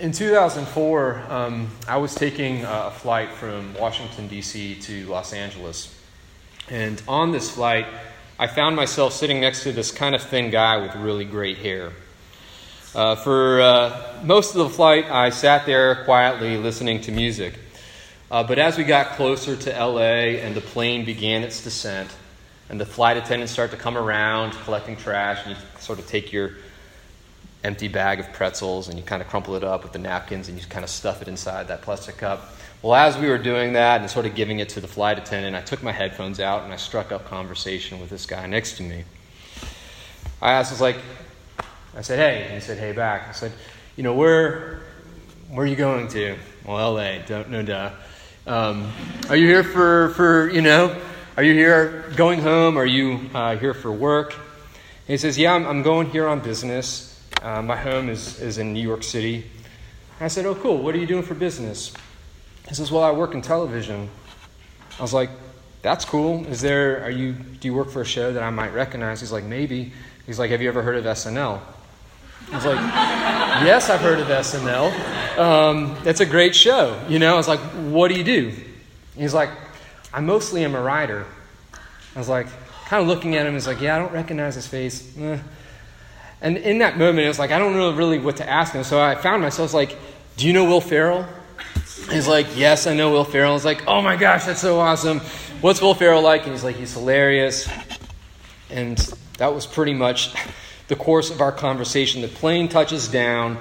in 2004, um, I was taking a flight from Washington, D.C. to Los Angeles. And on this flight, I found myself sitting next to this kind of thin guy with really great hair. Uh, for uh, most of the flight, I sat there quietly listening to music. Uh, but as we got closer to LA and the plane began its descent, and the flight attendants start to come around collecting trash, and you sort of take your empty bag of pretzels and you kind of crumple it up with the napkins and you kind of stuff it inside that plastic cup. Well, as we were doing that and sort of giving it to the flight attendant, I took my headphones out and I struck up conversation with this guy next to me. I asked, I was like, I said, hey. And he said, hey, back. I said, you know, where, where are you going to? Well, LA, don't, no duh. Um, are you here for, for, you know, are you here going home? Are you uh, here for work? And he says, yeah, I'm, I'm going here on business. Uh, my home is, is in New York City. I said, oh, cool. What are you doing for business? He says, well, I work in television. I was like, that's cool. Is there, are you, do you work for a show that I might recognize? He's like, maybe. He's like, have you ever heard of SNL? I was like, yes, I've heard of SNL. Um, it's a great show. You know, I was like, what do you do? He's like, I mostly am a writer. I was like, kind of looking at him, he's like, yeah, I don't recognize his face. Eh. And in that moment, it was like, I don't know really what to ask him. So I found myself like, do you know Will Ferrell? He's like, yes, I know Will Ferrell. I was like, oh my gosh, that's so awesome. What's Will Ferrell like? And he's like, he's hilarious. And that was pretty much the course of our conversation. The plane touches down,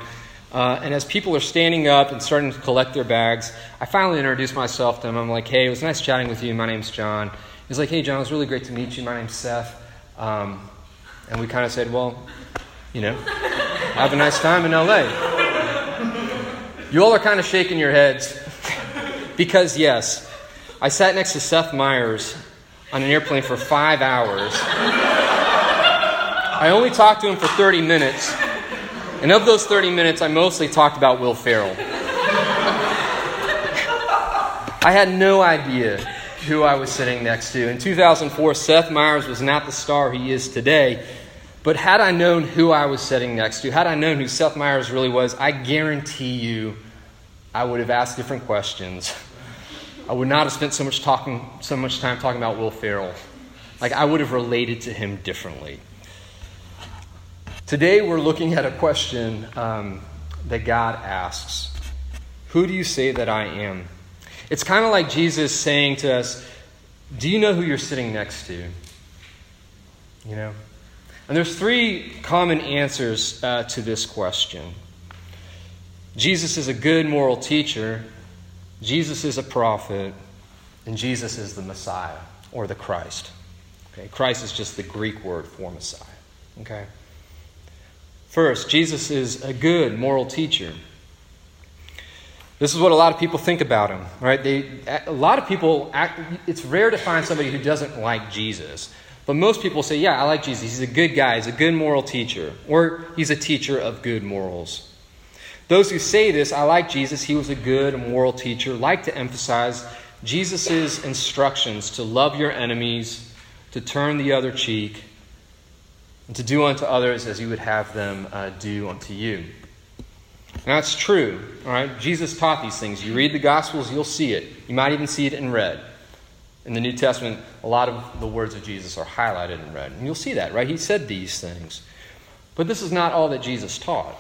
uh, and as people are standing up and starting to collect their bags, I finally introduce myself to them. I'm like, hey, it was nice chatting with you. My name's John. He's like, hey, John, it was really great to meet you. My name's Seth. Um, and we kind of said, well, you know, have a nice time in LA. You all are kind of shaking your heads because, yes, I sat next to Seth Meyers on an airplane for five hours. I only talked to him for 30 minutes. And of those 30 minutes, I mostly talked about Will Ferrell. I had no idea who I was sitting next to. In 2004, Seth Meyers was not the star he is today. But had I known who I was sitting next to, had I known who Seth Meyers really was, I guarantee you I would have asked different questions. I would not have spent so much talking so much time talking about Will Ferrell. Like I would have related to him differently. Today, we're looking at a question um, that God asks Who do you say that I am? It's kind of like Jesus saying to us, Do you know who you're sitting next to? You know? And there's three common answers uh, to this question Jesus is a good moral teacher, Jesus is a prophet, and Jesus is the Messiah or the Christ. Okay? Christ is just the Greek word for Messiah. Okay? First, Jesus is a good moral teacher. This is what a lot of people think about him, right? They, a lot of people, act, it's rare to find somebody who doesn't like Jesus. But most people say, yeah, I like Jesus. He's a good guy. He's a good moral teacher. Or he's a teacher of good morals. Those who say this, I like Jesus, he was a good moral teacher, like to emphasize Jesus' instructions to love your enemies, to turn the other cheek, and to do unto others as you would have them uh, do unto you. Now, that's true. All right, Jesus taught these things. You read the Gospels, you'll see it. You might even see it in red. In the New Testament, a lot of the words of Jesus are highlighted in red. And you'll see that, right? He said these things. But this is not all that Jesus taught.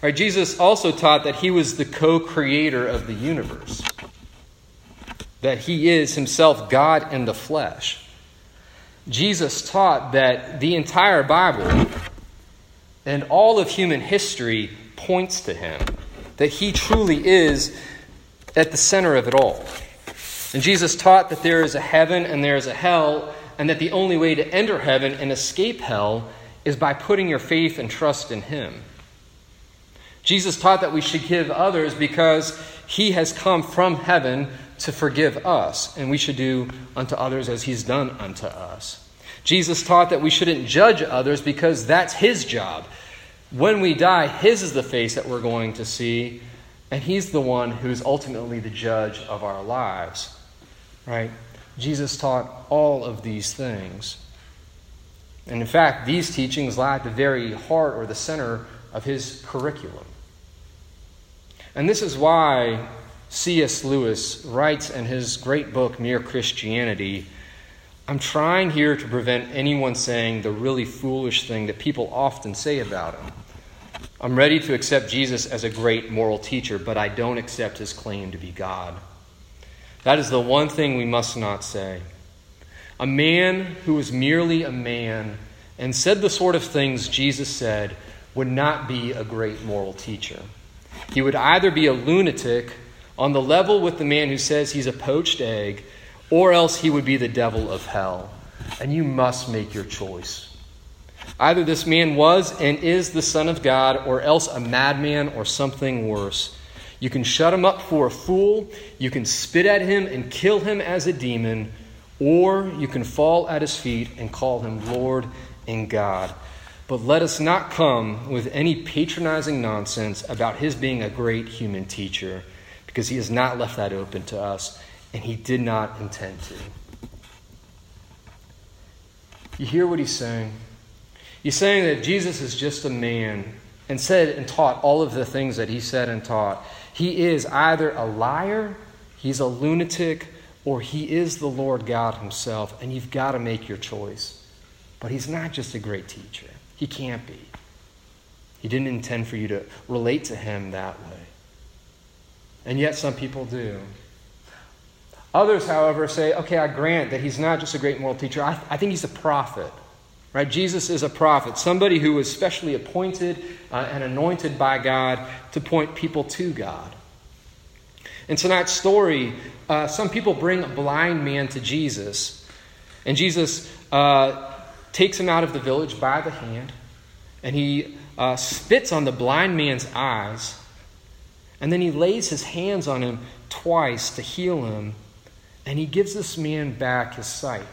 Right, Jesus also taught that he was the co creator of the universe, that he is himself God in the flesh. Jesus taught that the entire Bible and all of human history points to him, that he truly is at the center of it all. And Jesus taught that there is a heaven and there is a hell, and that the only way to enter heaven and escape hell is by putting your faith and trust in him. Jesus taught that we should give others because he has come from heaven to forgive us, and we should do unto others as he's done unto us. Jesus taught that we shouldn't judge others because that's his job. When we die, his is the face that we're going to see, and he's the one who's ultimately the judge of our lives. Right? Jesus taught all of these things. And in fact, these teachings lie at the very heart or the center of his curriculum. And this is why C.S. Lewis writes in his great book, Mere Christianity I'm trying here to prevent anyone saying the really foolish thing that people often say about him. I'm ready to accept Jesus as a great moral teacher, but I don't accept his claim to be God. That is the one thing we must not say. A man who was merely a man and said the sort of things Jesus said would not be a great moral teacher. He would either be a lunatic on the level with the man who says he's a poached egg or else he would be the devil of hell. And you must make your choice. Either this man was and is the Son of God, or else a madman or something worse. You can shut him up for a fool, you can spit at him and kill him as a demon, or you can fall at his feet and call him Lord and God. But let us not come with any patronizing nonsense about his being a great human teacher, because he has not left that open to us and he did not intend to. You hear what he's saying? He's saying that Jesus is just a man and said and taught all of the things that he said and taught. He is either a liar, he's a lunatic, or he is the Lord God himself, and you've got to make your choice. But he's not just a great teacher, he can't be. He didn't intend for you to relate to him that way. And yet, some people do. Others, however, say, okay, I grant that he's not just a great moral teacher. I, I think he's a prophet. Right? Jesus is a prophet, somebody who was specially appointed uh, and anointed by God to point people to God. In tonight's story, uh, some people bring a blind man to Jesus, and Jesus uh, takes him out of the village by the hand, and he uh, spits on the blind man's eyes, and then he lays his hands on him twice to heal him and he gives this man back his sight.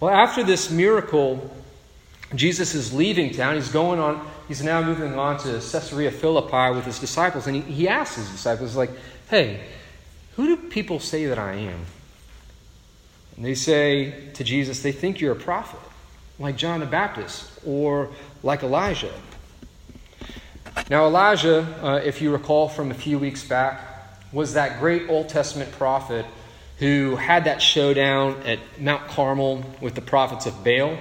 Well, after this miracle, Jesus is leaving town. He's going on, he's now moving on to Caesarea Philippi with his disciples. And he, he asks his disciples, like, hey, who do people say that I am? And they say to Jesus, they think you're a prophet, like John the Baptist, or like Elijah. Now, Elijah, uh, if you recall from a few weeks back, was that great Old Testament prophet who had that showdown at Mount Carmel with the prophets of Baal.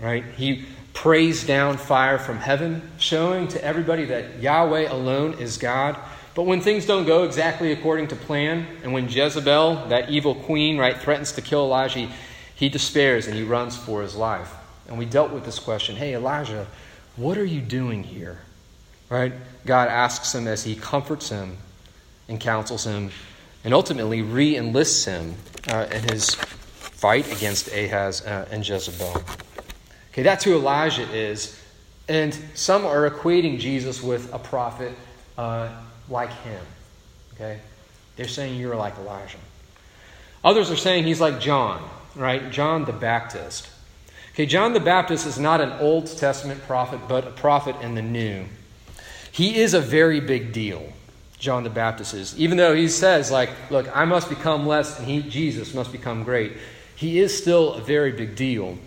Right? He praised down fire from heaven, showing to everybody that Yahweh alone is God. But when things don't go exactly according to plan, and when Jezebel, that evil queen, right, threatens to kill Elijah, he despairs and he runs for his life. And we dealt with this question hey, Elijah, what are you doing here? Right? God asks him as he comforts him and counsels him and ultimately re enlists him uh, in his fight against Ahab uh, and Jezebel. Okay, that's who Elijah is. And some are equating Jesus with a prophet uh, like him. Okay? They're saying you're like Elijah. Others are saying he's like John, right? John the Baptist. Okay, John the Baptist is not an Old Testament prophet, but a prophet in the New. He is a very big deal. John the Baptist is. Even though he says, like, look, I must become less and he, Jesus, must become great, he is still a very big deal.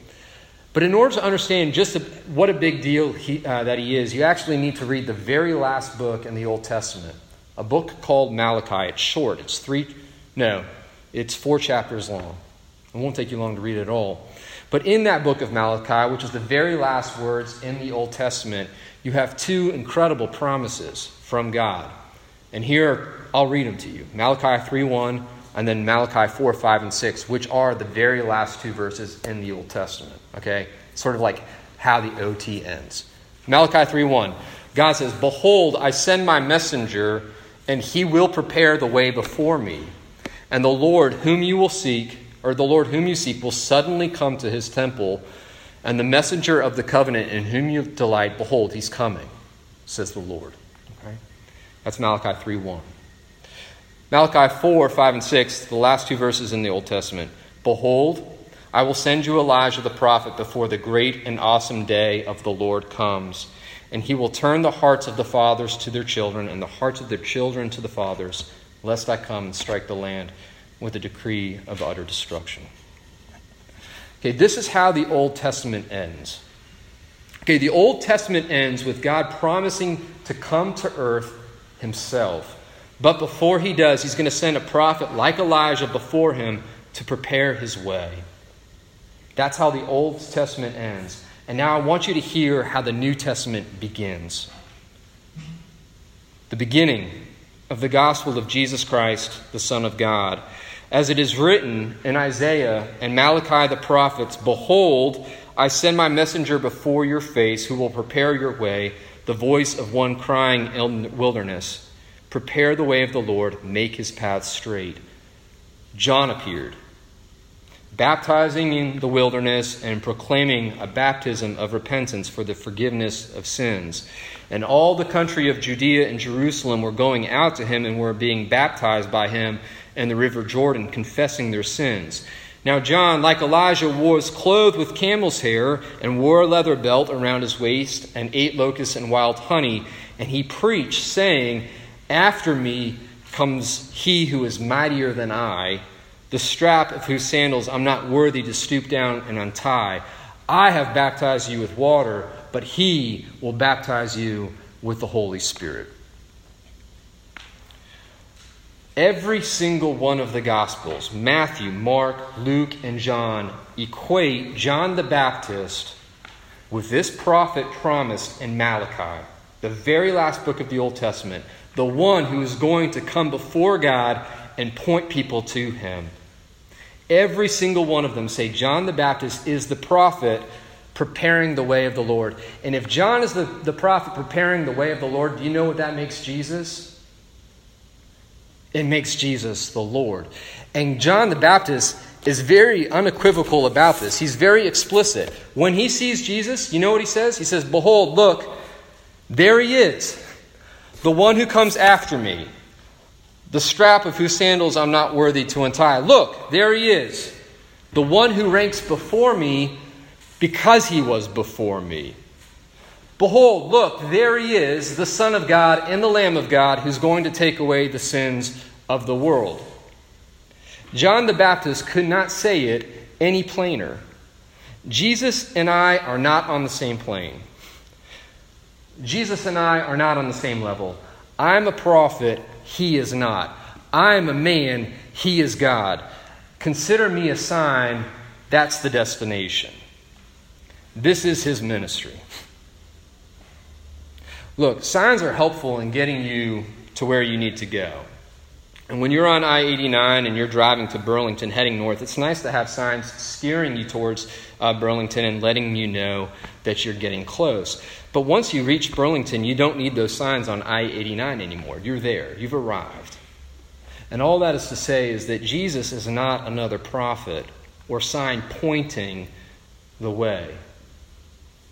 But in order to understand just a, what a big deal he, uh, that he is, you actually need to read the very last book in the Old Testament, a book called Malachi. It's short, it's three, no, it's four chapters long. It won't take you long to read it all. But in that book of Malachi, which is the very last words in the Old Testament, you have two incredible promises from God. And here, I'll read them to you Malachi 3 1, and then Malachi 4, 5, and 6, which are the very last two verses in the Old Testament. Okay? Sort of like how the OT ends. Malachi 3 1. God says, Behold, I send my messenger, and he will prepare the way before me. And the Lord whom you will seek, or the Lord whom you seek, will suddenly come to his temple. And the messenger of the covenant in whom you delight, behold, he's coming, says the Lord. That's Malachi 3 1. Malachi 4, 5, and 6, the last two verses in the Old Testament. Behold, I will send you Elijah the prophet before the great and awesome day of the Lord comes. And he will turn the hearts of the fathers to their children, and the hearts of their children to the fathers, lest I come and strike the land with a decree of utter destruction. Okay, this is how the Old Testament ends. Okay, the Old Testament ends with God promising to come to earth himself. But before he does, he's going to send a prophet like Elijah before him to prepare his way. That's how the Old Testament ends. And now I want you to hear how the New Testament begins. The beginning of the gospel of Jesus Christ, the Son of God. As it is written in Isaiah and Malachi the prophets Behold, I send my messenger before your face who will prepare your way, the voice of one crying in the wilderness Prepare the way of the Lord, make his path straight. John appeared, baptizing in the wilderness and proclaiming a baptism of repentance for the forgiveness of sins. And all the country of Judea and Jerusalem were going out to him and were being baptized by him in the river Jordan, confessing their sins. Now, John, like Elijah, was clothed with camel's hair and wore a leather belt around his waist and ate locusts and wild honey. And he preached, saying, after me comes he who is mightier than I, the strap of whose sandals I'm not worthy to stoop down and untie. I have baptized you with water, but he will baptize you with the Holy Spirit. Every single one of the Gospels, Matthew, Mark, Luke, and John, equate John the Baptist with this prophet promised in Malachi, the very last book of the Old Testament, the one who is going to come before God and point people to him. Every single one of them say John the Baptist is the prophet preparing the way of the Lord. And if John is the, the prophet preparing the way of the Lord, do you know what that makes Jesus? It makes Jesus the Lord. And John the Baptist is very unequivocal about this. He's very explicit. When he sees Jesus, you know what he says? He says, Behold, look, there he is the one who comes after me, the strap of whose sandals I'm not worthy to untie. Look, there he is, the one who ranks before me because he was before me. Behold, look, there he is, the Son of God and the Lamb of God who's going to take away the sins of the world. John the Baptist could not say it any plainer. Jesus and I are not on the same plane. Jesus and I are not on the same level. I'm a prophet, he is not. I'm a man, he is God. Consider me a sign, that's the destination. This is his ministry. Look, signs are helpful in getting you to where you need to go. And when you're on I 89 and you're driving to Burlington heading north, it's nice to have signs steering you towards uh, Burlington and letting you know that you're getting close. But once you reach Burlington, you don't need those signs on I 89 anymore. You're there, you've arrived. And all that is to say is that Jesus is not another prophet or sign pointing the way.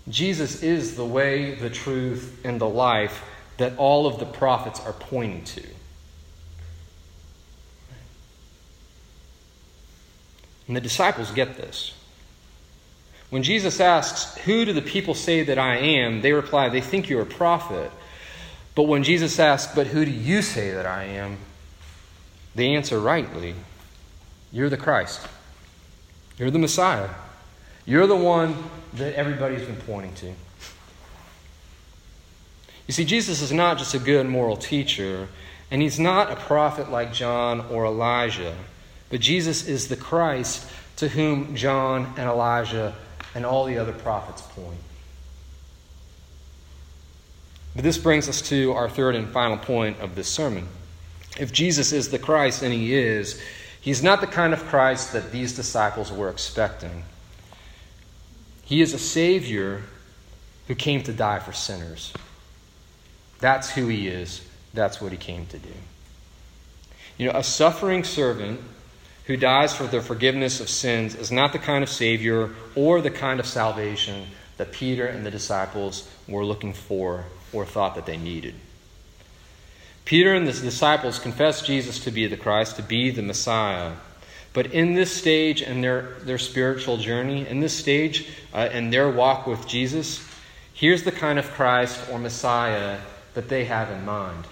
Jesus is the way, the truth, and the life that all of the prophets are pointing to. And the disciples get this. When Jesus asks, Who do the people say that I am? they reply, They think you're a prophet. But when Jesus asks, But who do you say that I am? they answer rightly, You're the Christ. You're the Messiah. You're the one that everybody's been pointing to. You see, Jesus is not just a good moral teacher, and he's not a prophet like John or Elijah. But Jesus is the Christ to whom John and Elijah and all the other prophets point. But this brings us to our third and final point of this sermon. If Jesus is the Christ, and he is, he's not the kind of Christ that these disciples were expecting. He is a Savior who came to die for sinners. That's who he is. That's what he came to do. You know, a suffering servant who dies for the forgiveness of sins is not the kind of Savior or the kind of salvation that Peter and the disciples were looking for or thought that they needed. Peter and the disciples confessed Jesus to be the Christ, to be the Messiah. But in this stage and their, their spiritual journey, in this stage uh, their walk with Jesus, here's the kind of Christ or Messiah that they have in mind.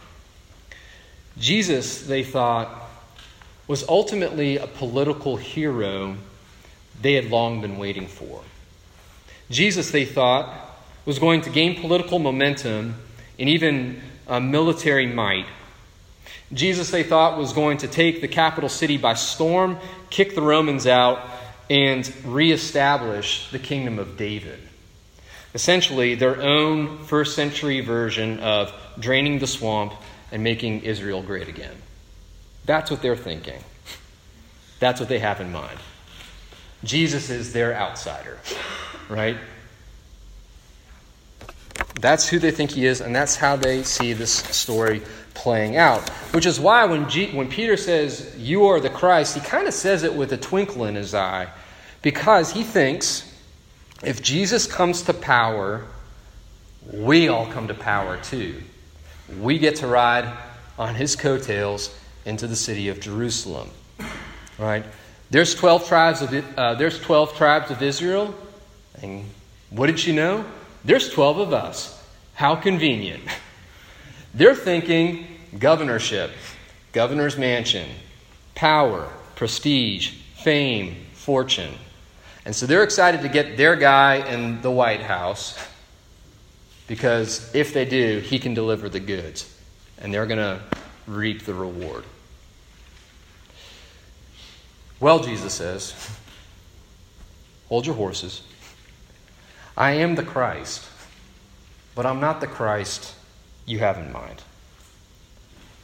Jesus, they thought, was ultimately a political hero they had long been waiting for. Jesus, they thought, was going to gain political momentum and even uh, military might. Jesus, they thought, was going to take the capital city by storm, kick the Romans out, and reestablish the kingdom of David. Essentially, their own first century version of draining the swamp and making Israel great again. That's what they're thinking. That's what they have in mind. Jesus is their outsider, right? That's who they think he is, and that's how they see this story playing out. Which is why when, G- when Peter says, You are the Christ, he kind of says it with a twinkle in his eye, because he thinks if Jesus comes to power, we all come to power too. We get to ride on his coattails into the city of Jerusalem. Right? There's 12 tribes of, uh, there's 12 tribes of Israel. And what did she know? There's 12 of us. How convenient. They're thinking governorship, governor's mansion, power, prestige, fame, fortune. And so they're excited to get their guy in the White House because if they do, he can deliver the goods and they're going to reap the reward. Well, Jesus says, hold your horses. I am the Christ, but I'm not the Christ you have in mind.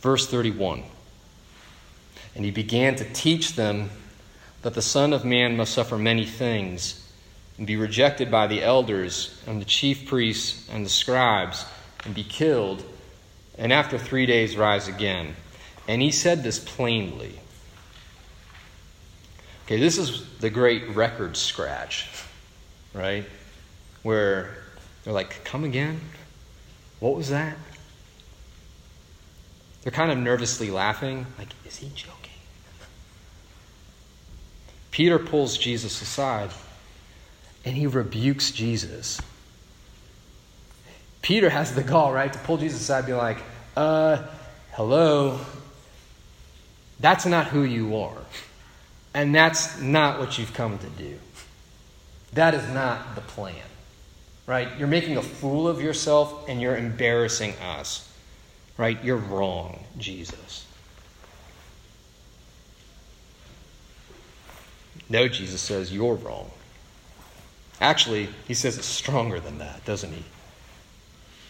Verse 31 And he began to teach them that the Son of Man must suffer many things and be rejected by the elders and the chief priests and the scribes and be killed, and after three days rise again. And he said this plainly. Okay, this is the great record scratch, right? Where they're like, come again? What was that? They're kind of nervously laughing, like, is he joking? Peter pulls Jesus aside and he rebukes Jesus. Peter has the gall, right, to pull Jesus aside and be like, uh, hello, that's not who you are. And that's not what you've come to do. That is not the plan, right? You're making a fool of yourself and you're embarrassing us, right? You're wrong, Jesus. No, Jesus says, you're wrong. Actually, he says it's stronger than that, doesn't he?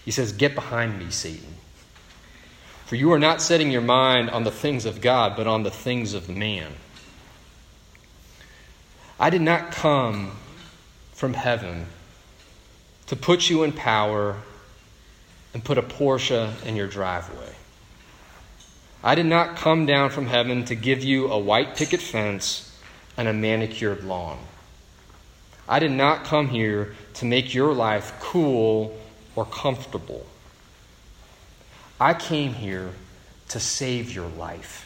He says, Get behind me, Satan. For you are not setting your mind on the things of God, but on the things of man. I did not come from heaven to put you in power and put a Porsche in your driveway. I did not come down from heaven to give you a white picket fence and a manicured lawn. I did not come here to make your life cool or comfortable. I came here to save your life.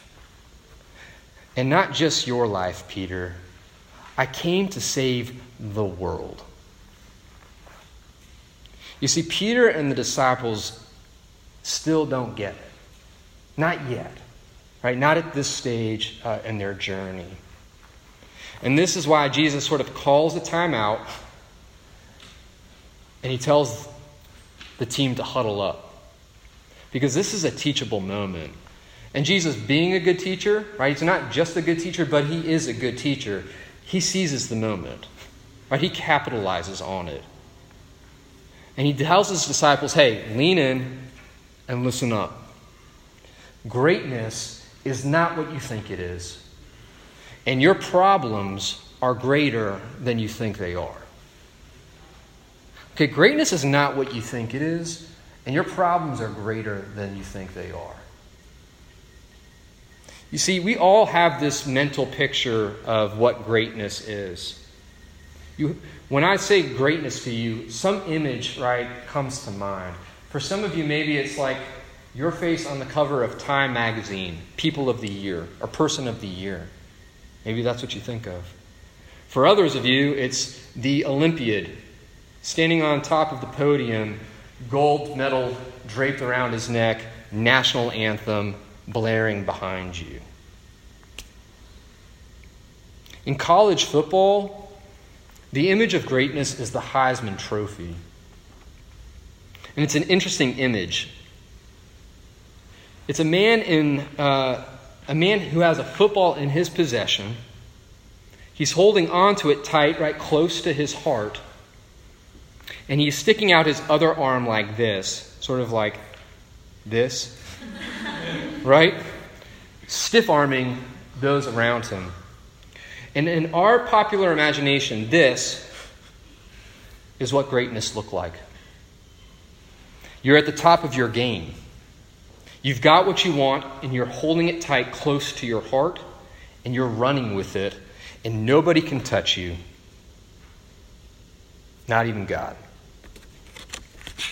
And not just your life, Peter. I came to save the world. You see, Peter and the disciples still don't get it. Not yet, right? Not at this stage uh, in their journey. And this is why Jesus sort of calls the time out and he tells the team to huddle up. Because this is a teachable moment. And Jesus, being a good teacher, right? He's not just a good teacher, but he is a good teacher. He seizes the moment, right? He capitalizes on it. And he tells his disciples, hey, lean in and listen up. Greatness is not what you think it is. And your problems are greater than you think they are. Okay, greatness is not what you think it is, and your problems are greater than you think they are. You see, we all have this mental picture of what greatness is. You, when I say greatness to you, some image, right, comes to mind. For some of you, maybe it's like your face on the cover of Time magazine, People of the Year, or Person of the Year. Maybe that's what you think of. For others of you, it's the Olympiad, standing on top of the podium, gold medal draped around his neck, national anthem blaring behind you. In college football, the image of greatness is the Heisman Trophy. And it's an interesting image It's a man in uh, a man who has a football in his possession. He's holding onto it tight, right close to his heart. And he's sticking out his other arm like this, sort of like this, right? Stiff arming those around him. And in our popular imagination, this is what greatness looked like. You're at the top of your game. You've got what you want, and you're holding it tight close to your heart, and you're running with it, and nobody can touch you. Not even God.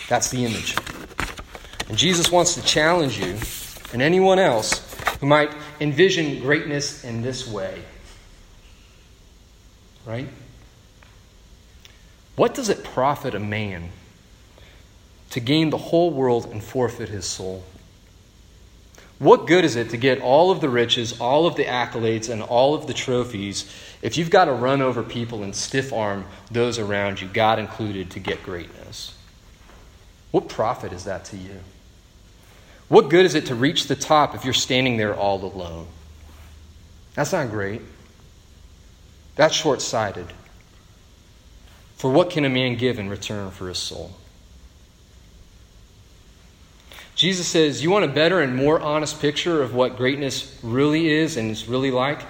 That's the image. And Jesus wants to challenge you and anyone else who might envision greatness in this way. Right? What does it profit a man to gain the whole world and forfeit his soul? What good is it to get all of the riches, all of the accolades, and all of the trophies if you've got to run over people and stiff arm those around you, God included, to get greatness? What profit is that to you? What good is it to reach the top if you're standing there all alone? That's not great. That's short sighted. For what can a man give in return for his soul? Jesus says, You want a better and more honest picture of what greatness really is and is really like?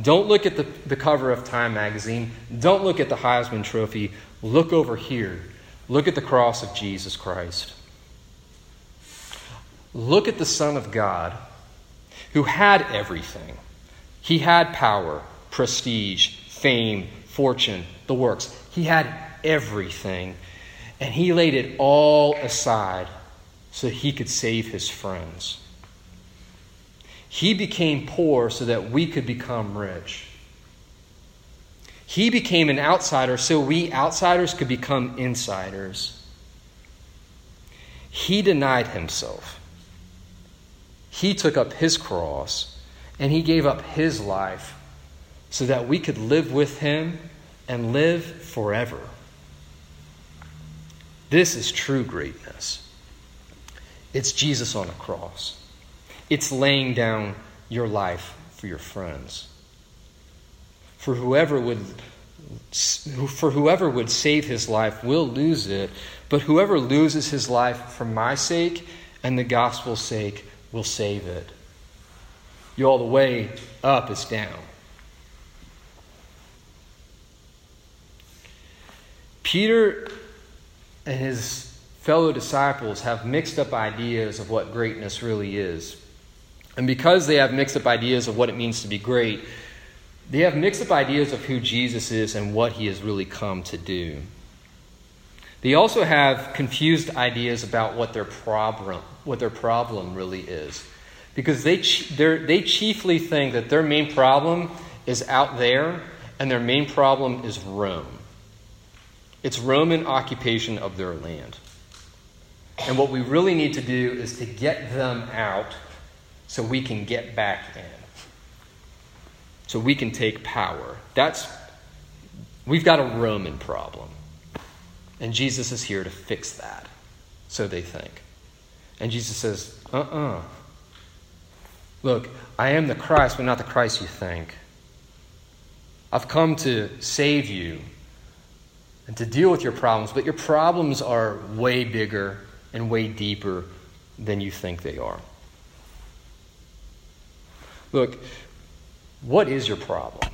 Don't look at the, the cover of Time magazine. Don't look at the Heisman Trophy. Look over here. Look at the cross of Jesus Christ. Look at the Son of God who had everything. He had power, prestige, fame, fortune, the works. He had everything. And he laid it all aside so he could save his friends. He became poor so that we could become rich. He became an outsider so we outsiders could become insiders. He denied himself. He took up his cross and he gave up his life so that we could live with him and live forever. This is true greatness. It's Jesus on a cross. It's laying down your life for your friends. For whoever would for whoever would save his life will lose it, but whoever loses his life for my sake and the gospel's sake will save it. You all the way up is down. Peter and his fellow disciples have mixed up ideas of what greatness really is. And because they have mixed up ideas of what it means to be great, they have mixed up ideas of who Jesus is and what he has really come to do. They also have confused ideas about what their problem, what their problem really is. Because they, they chiefly think that their main problem is out there and their main problem is Rome. It's Roman occupation of their land. And what we really need to do is to get them out so we can get back in. So we can take power. That's we've got a Roman problem. And Jesus is here to fix that. So they think. And Jesus says, "Uh-uh. Look, I am the Christ, but not the Christ you think. I've come to save you and to deal with your problems, but your problems are way bigger and way deeper than you think they are. Look, what is your problem?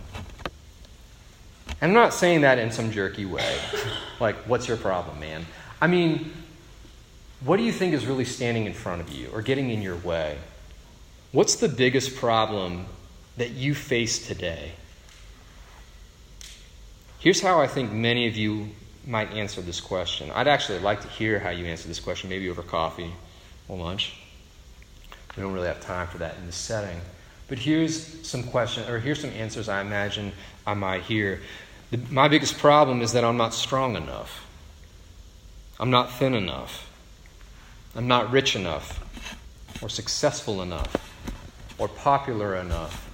And I'm not saying that in some jerky way. like, what's your problem, man? I mean, what do you think is really standing in front of you or getting in your way? What's the biggest problem that you face today? Here's how I think many of you might answer this question. I'd actually like to hear how you answer this question, maybe over coffee or lunch. We don't really have time for that in this setting. But here's some questions, or here's some answers I imagine I might hear. The, my biggest problem is that I'm not strong enough. I'm not thin enough. I'm not rich enough, or successful enough, or popular enough,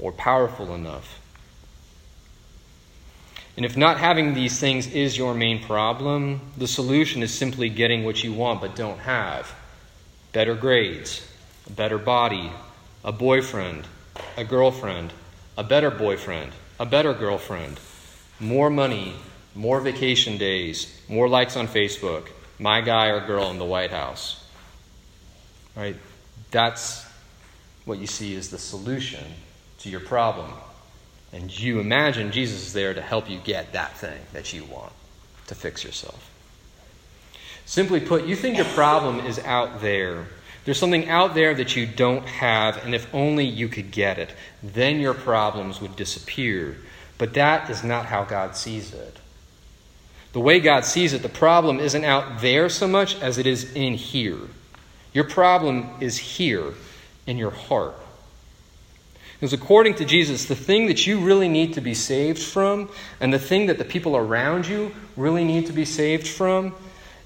or powerful enough. And if not having these things is your main problem, the solution is simply getting what you want but don't have better grades, a better body, a boyfriend, a girlfriend, a better boyfriend, a better girlfriend, more money, more vacation days, more likes on Facebook, my guy or girl in the White House. Right? That's what you see as the solution to your problem. And you imagine Jesus is there to help you get that thing that you want to fix yourself. Simply put, you think your problem is out there. There's something out there that you don't have, and if only you could get it, then your problems would disappear. But that is not how God sees it. The way God sees it, the problem isn't out there so much as it is in here. Your problem is here in your heart. Because according to Jesus, the thing that you really need to be saved from, and the thing that the people around you really need to be saved from,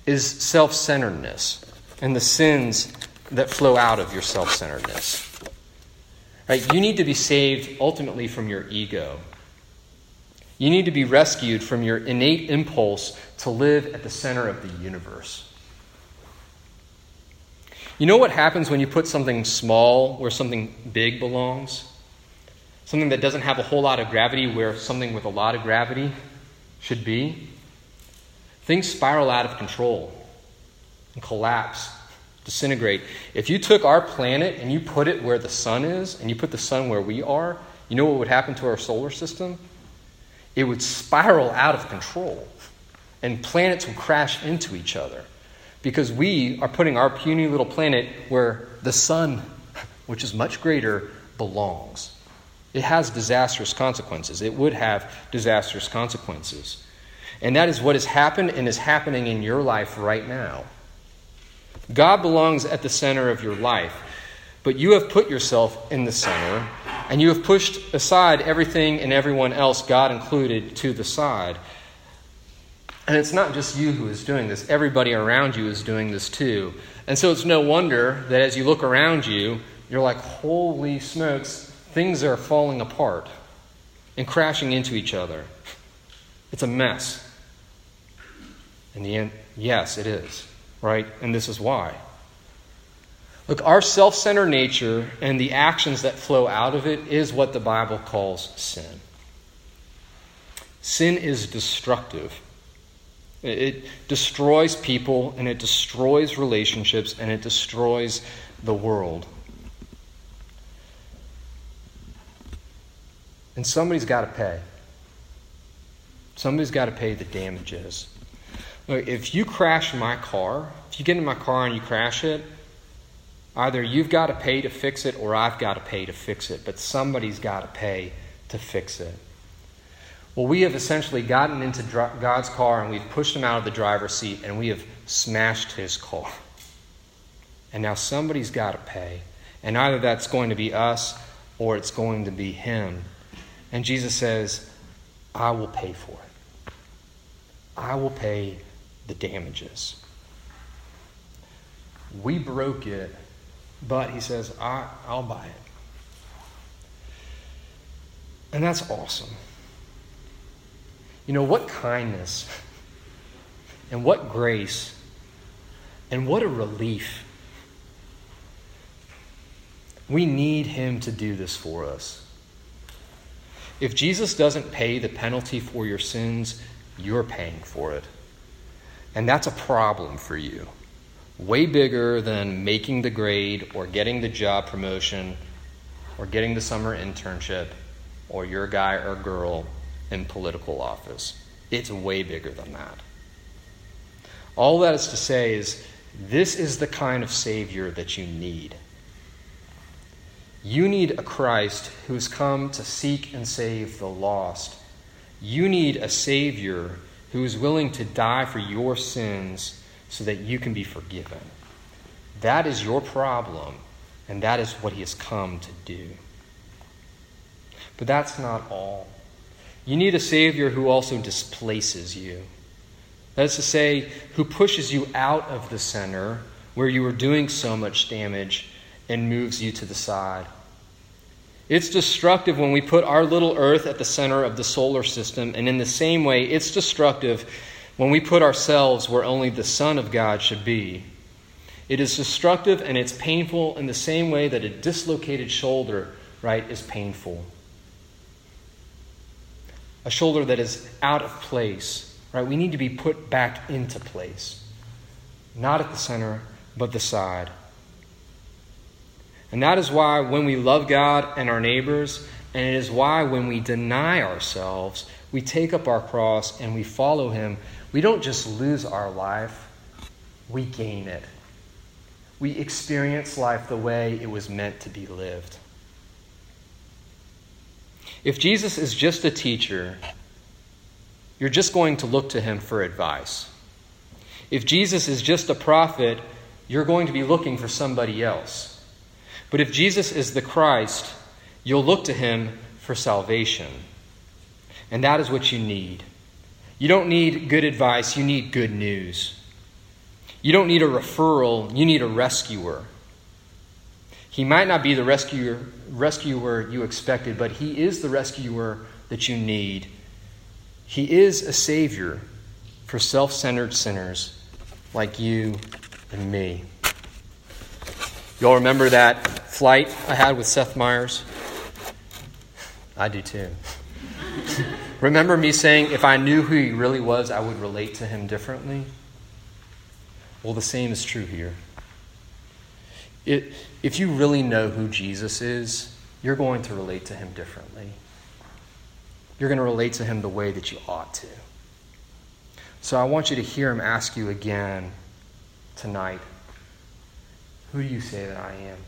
is self centeredness and the sins that flow out of your self centeredness. Right? You need to be saved ultimately from your ego. You need to be rescued from your innate impulse to live at the center of the universe. You know what happens when you put something small where something big belongs? Something that doesn't have a whole lot of gravity where something with a lot of gravity should be? Things spiral out of control and collapse, disintegrate. If you took our planet and you put it where the sun is, and you put the sun where we are, you know what would happen to our solar system? It would spiral out of control, and planets would crash into each other because we are putting our puny little planet where the sun, which is much greater, belongs. It has disastrous consequences. It would have disastrous consequences. And that is what has happened and is happening in your life right now. God belongs at the center of your life, but you have put yourself in the center, and you have pushed aside everything and everyone else, God included, to the side. And it's not just you who is doing this, everybody around you is doing this too. And so it's no wonder that as you look around you, you're like, holy smokes, things are falling apart and crashing into each other. It's a mess. In the end, yes, it is, right? And this is why. Look, our self centered nature and the actions that flow out of it is what the Bible calls sin. Sin is destructive. It destroys people and it destroys relationships and it destroys the world. And somebody's got to pay. Somebody's got to pay the damages. Look, if you crash my car, if you get in my car and you crash it, either you've got to pay to fix it or I've got to pay to fix it, but somebody's got to pay to fix it. Well, we have essentially gotten into God's car and we've pushed him out of the driver's seat and we have smashed his car. And now somebody's got to pay. And either that's going to be us or it's going to be him. And Jesus says, I will pay for it. I will pay the damages. We broke it, but he says, I, I'll buy it. And that's awesome. You know, what kindness and what grace and what a relief. We need him to do this for us. If Jesus doesn't pay the penalty for your sins, you're paying for it. And that's a problem for you. Way bigger than making the grade or getting the job promotion or getting the summer internship or your guy or girl in political office. It's way bigger than that. All that is to say is this is the kind of Savior that you need. You need a Christ who's come to seek and save the lost. You need a Savior who is willing to die for your sins so that you can be forgiven. That is your problem, and that is what He has come to do. But that's not all. You need a Savior who also displaces you. That is to say, who pushes you out of the center where you are doing so much damage and moves you to the side. It's destructive when we put our little earth at the center of the solar system, and in the same way, it's destructive when we put ourselves where only the Son of God should be. It is destructive and it's painful in the same way that a dislocated shoulder, right, is painful. A shoulder that is out of place, right? We need to be put back into place. Not at the center, but the side. And that is why when we love God and our neighbors, and it is why when we deny ourselves, we take up our cross and we follow Him, we don't just lose our life, we gain it. We experience life the way it was meant to be lived. If Jesus is just a teacher, you're just going to look to him for advice. If Jesus is just a prophet, you're going to be looking for somebody else. But if Jesus is the Christ, you'll look to him for salvation. And that is what you need. You don't need good advice, you need good news. You don't need a referral, you need a rescuer. He might not be the rescuer, rescuer you expected, but he is the rescuer that you need. He is a savior for self centered sinners like you and me. Y'all remember that flight I had with Seth Meyers? I do too. remember me saying if I knew who he really was, I would relate to him differently? Well, the same is true here. It, if you really know who Jesus is, you're going to relate to him differently. You're going to relate to him the way that you ought to. So I want you to hear him ask you again tonight Who do you say that I am?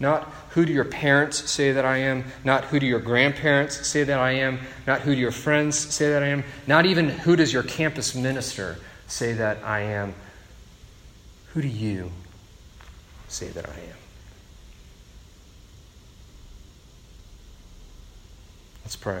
Not who do your parents say that I am, not who do your grandparents say that I am, not who do your friends say that I am, not even who does your campus minister say that I am. Who do you say that I am? Let's pray.